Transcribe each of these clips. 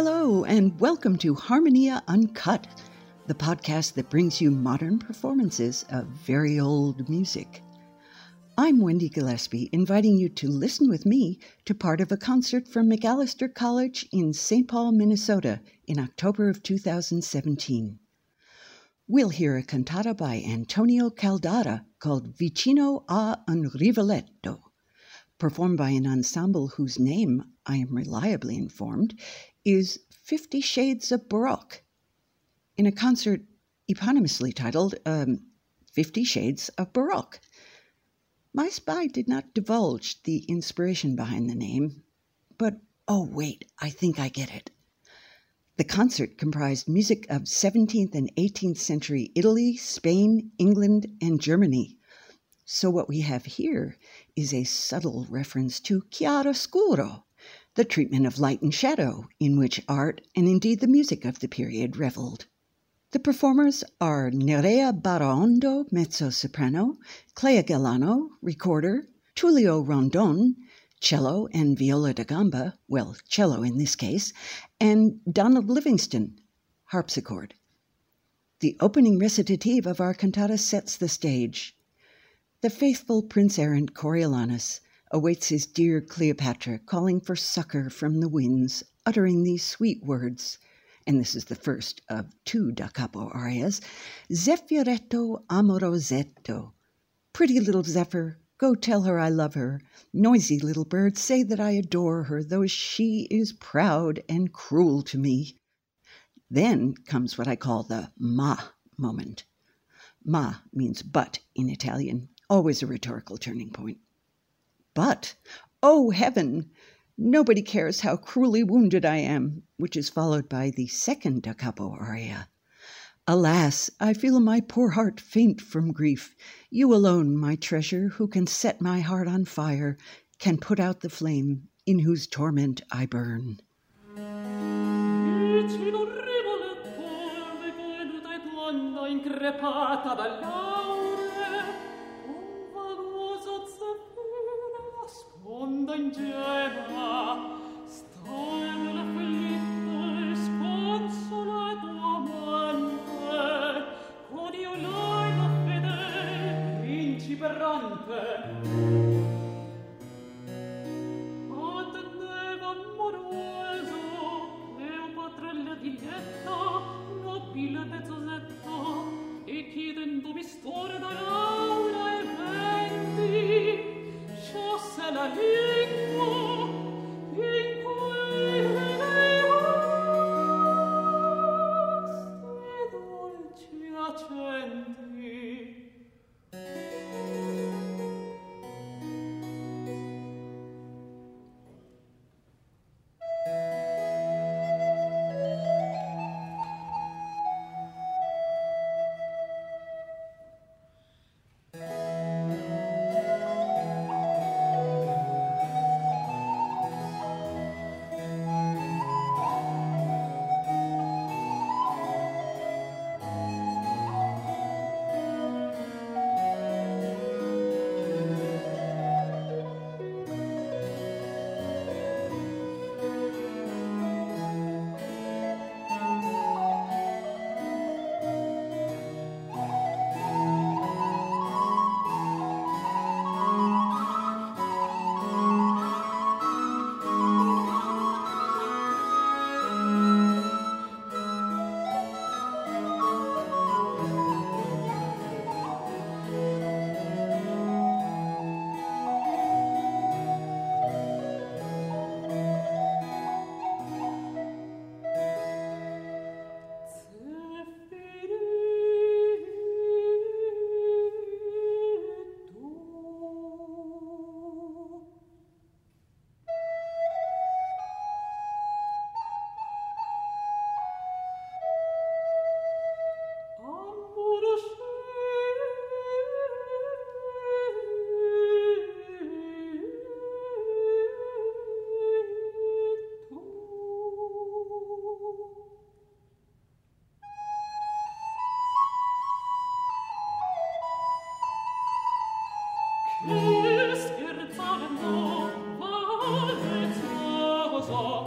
Hello, and welcome to Harmonia Uncut, the podcast that brings you modern performances of very old music. I'm Wendy Gillespie, inviting you to listen with me to part of a concert from Macalester College in St. Paul, Minnesota in October of 2017. We'll hear a cantata by Antonio Caldara called Vicino a un Rivoletto, performed by an ensemble whose name, I am reliably informed, is Fifty Shades of Baroque, in a concert eponymously titled um, Fifty Shades of Baroque. My spy did not divulge the inspiration behind the name, but oh, wait, I think I get it. The concert comprised music of 17th and 18th century Italy, Spain, England, and Germany. So, what we have here is a subtle reference to chiaroscuro, the treatment of light and shadow in which art and indeed the music of the period reveled. The performers are Nerea Berraondo, mezzo soprano, Clea Galhano, recorder, Tullio Rondon, cello and viola da gamba, well, cello in this case, and Donald Livingston, harpsichord. The opening recitative of our cantata sets the stage. The faithful prince errant Coriolanus awaits his dear Cleopatra, calling for succor from the winds, uttering these sweet words. And this is the first of two da capo arias Zeffiretto amorosetto. Pretty little Zephyr, go tell her I love her. Noisy little bird, say that I adore her, though she is proud and cruel to me. Then comes what I call the ma moment. Ma means but in Italian, always a rhetorical turning point. But, oh heaven! Nobody cares how cruelly wounded I am, which is followed by the second da capo aria. Alas, I feel my poor heart faint from grief. You alone, my treasure, who can set my heart on fire, can put out the flame in whose torment I burn. mondo in gema Scherzando,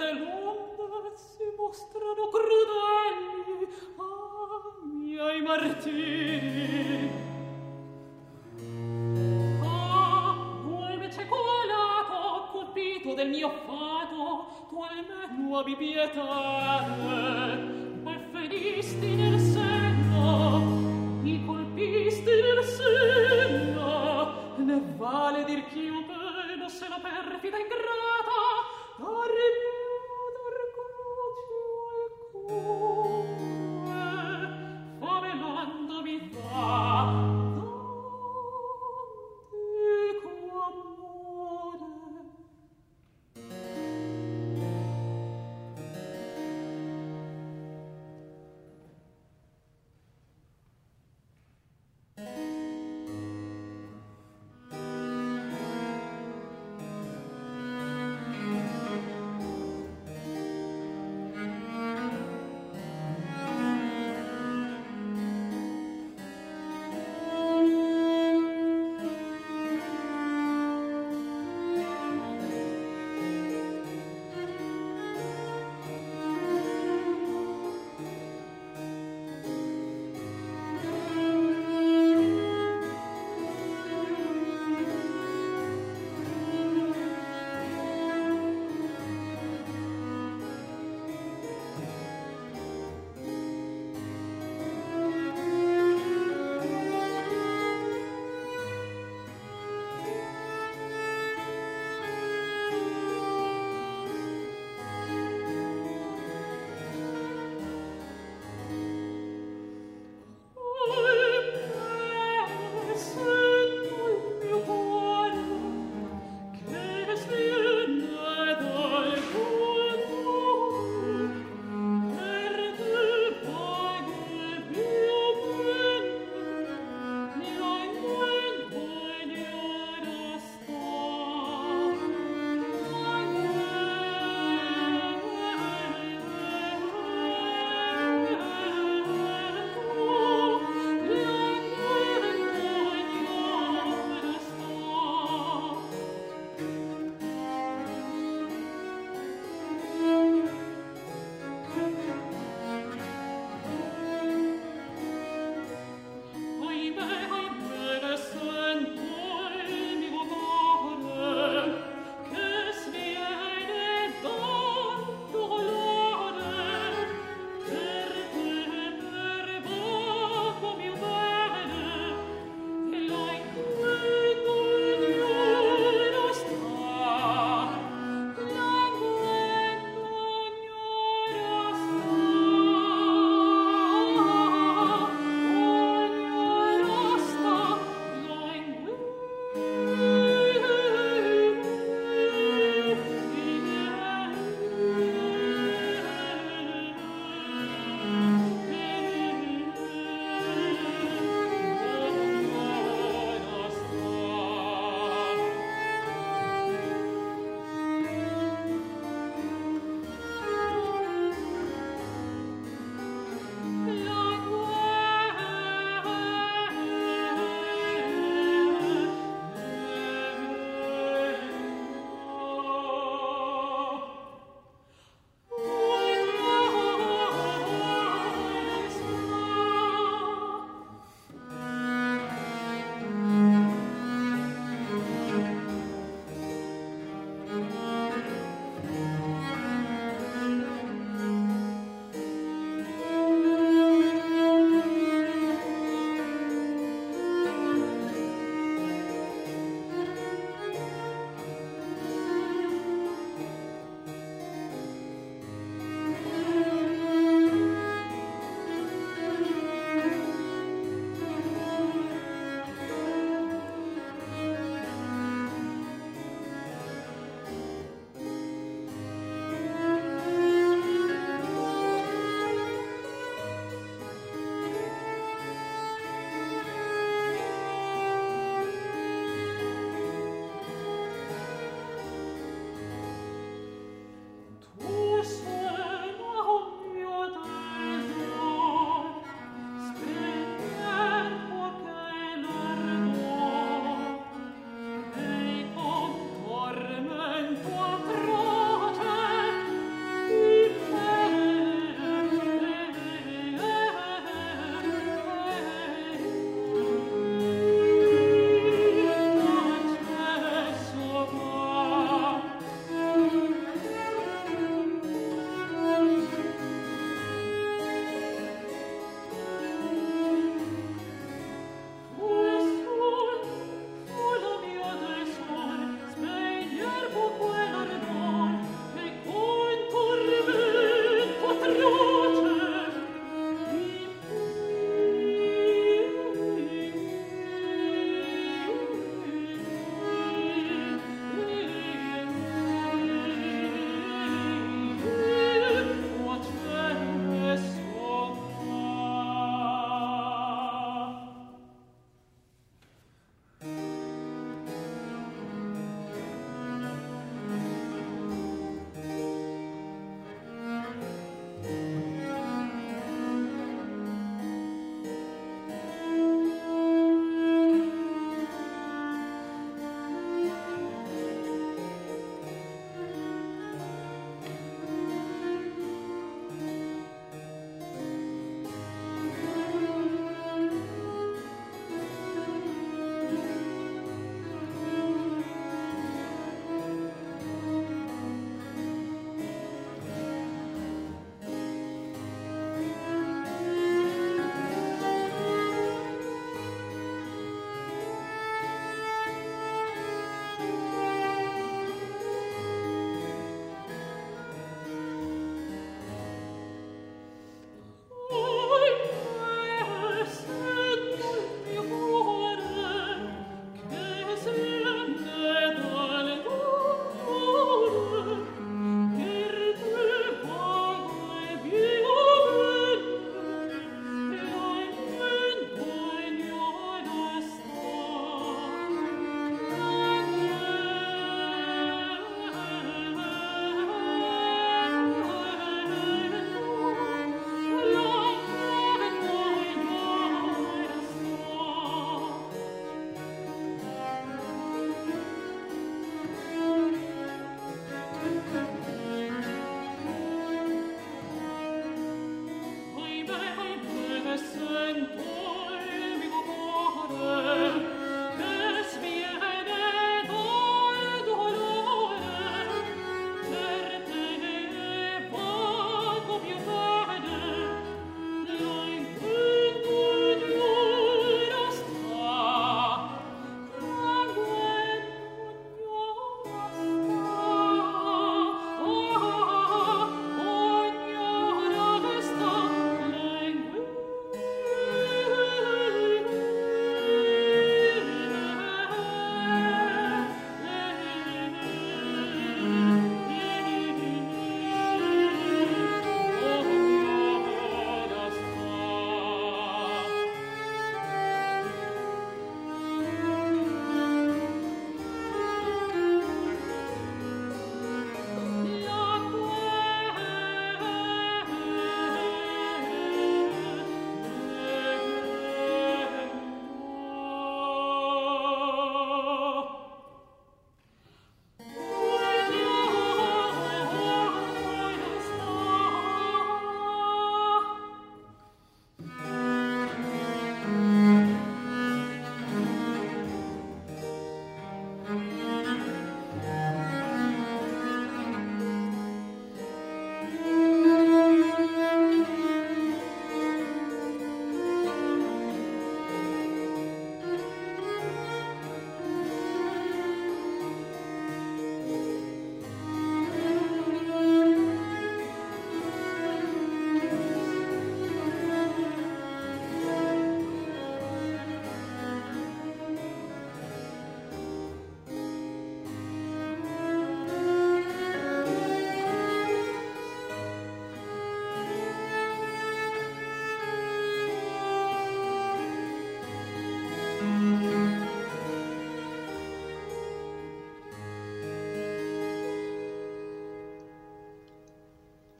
e l'onde si mostrano crudeli, ah, miei martiri. Ah, del mio fato, tu almeno abbi pietà, ma felisti nel senno, mi colpisti nel senno, ne vale dir ch'io pena se la perfida ingrata, arriviamo dar croce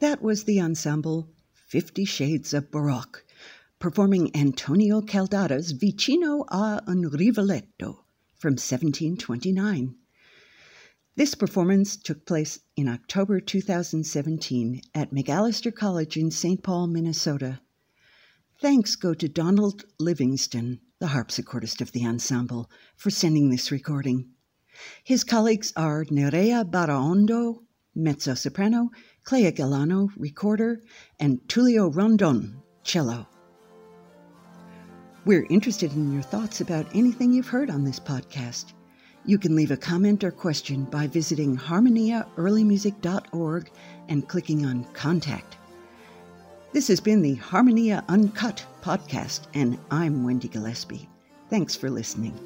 That was the ensemble Fifty Shades of Baroque, performing Antonio Caldara's Vicino a un Rivoletto from 1729. This performance took place in October 2017 at Macalester College in St. Paul, Minnesota. Thanks go to Donald Livingston, the harpsichordist of the ensemble, for sending this recording. His colleagues are Nerea Berraondo, mezzo soprano, Clea Galhano, recorder, and Tullio Rondon, cello. We're interested in your thoughts about anything you've heard on this podcast. You can leave a comment or question by visiting harmoniaearlymusic.org and clicking on Contact. This has been the Harmonia Uncut podcast, and I'm Wendy Gillespie. Thanks for listening.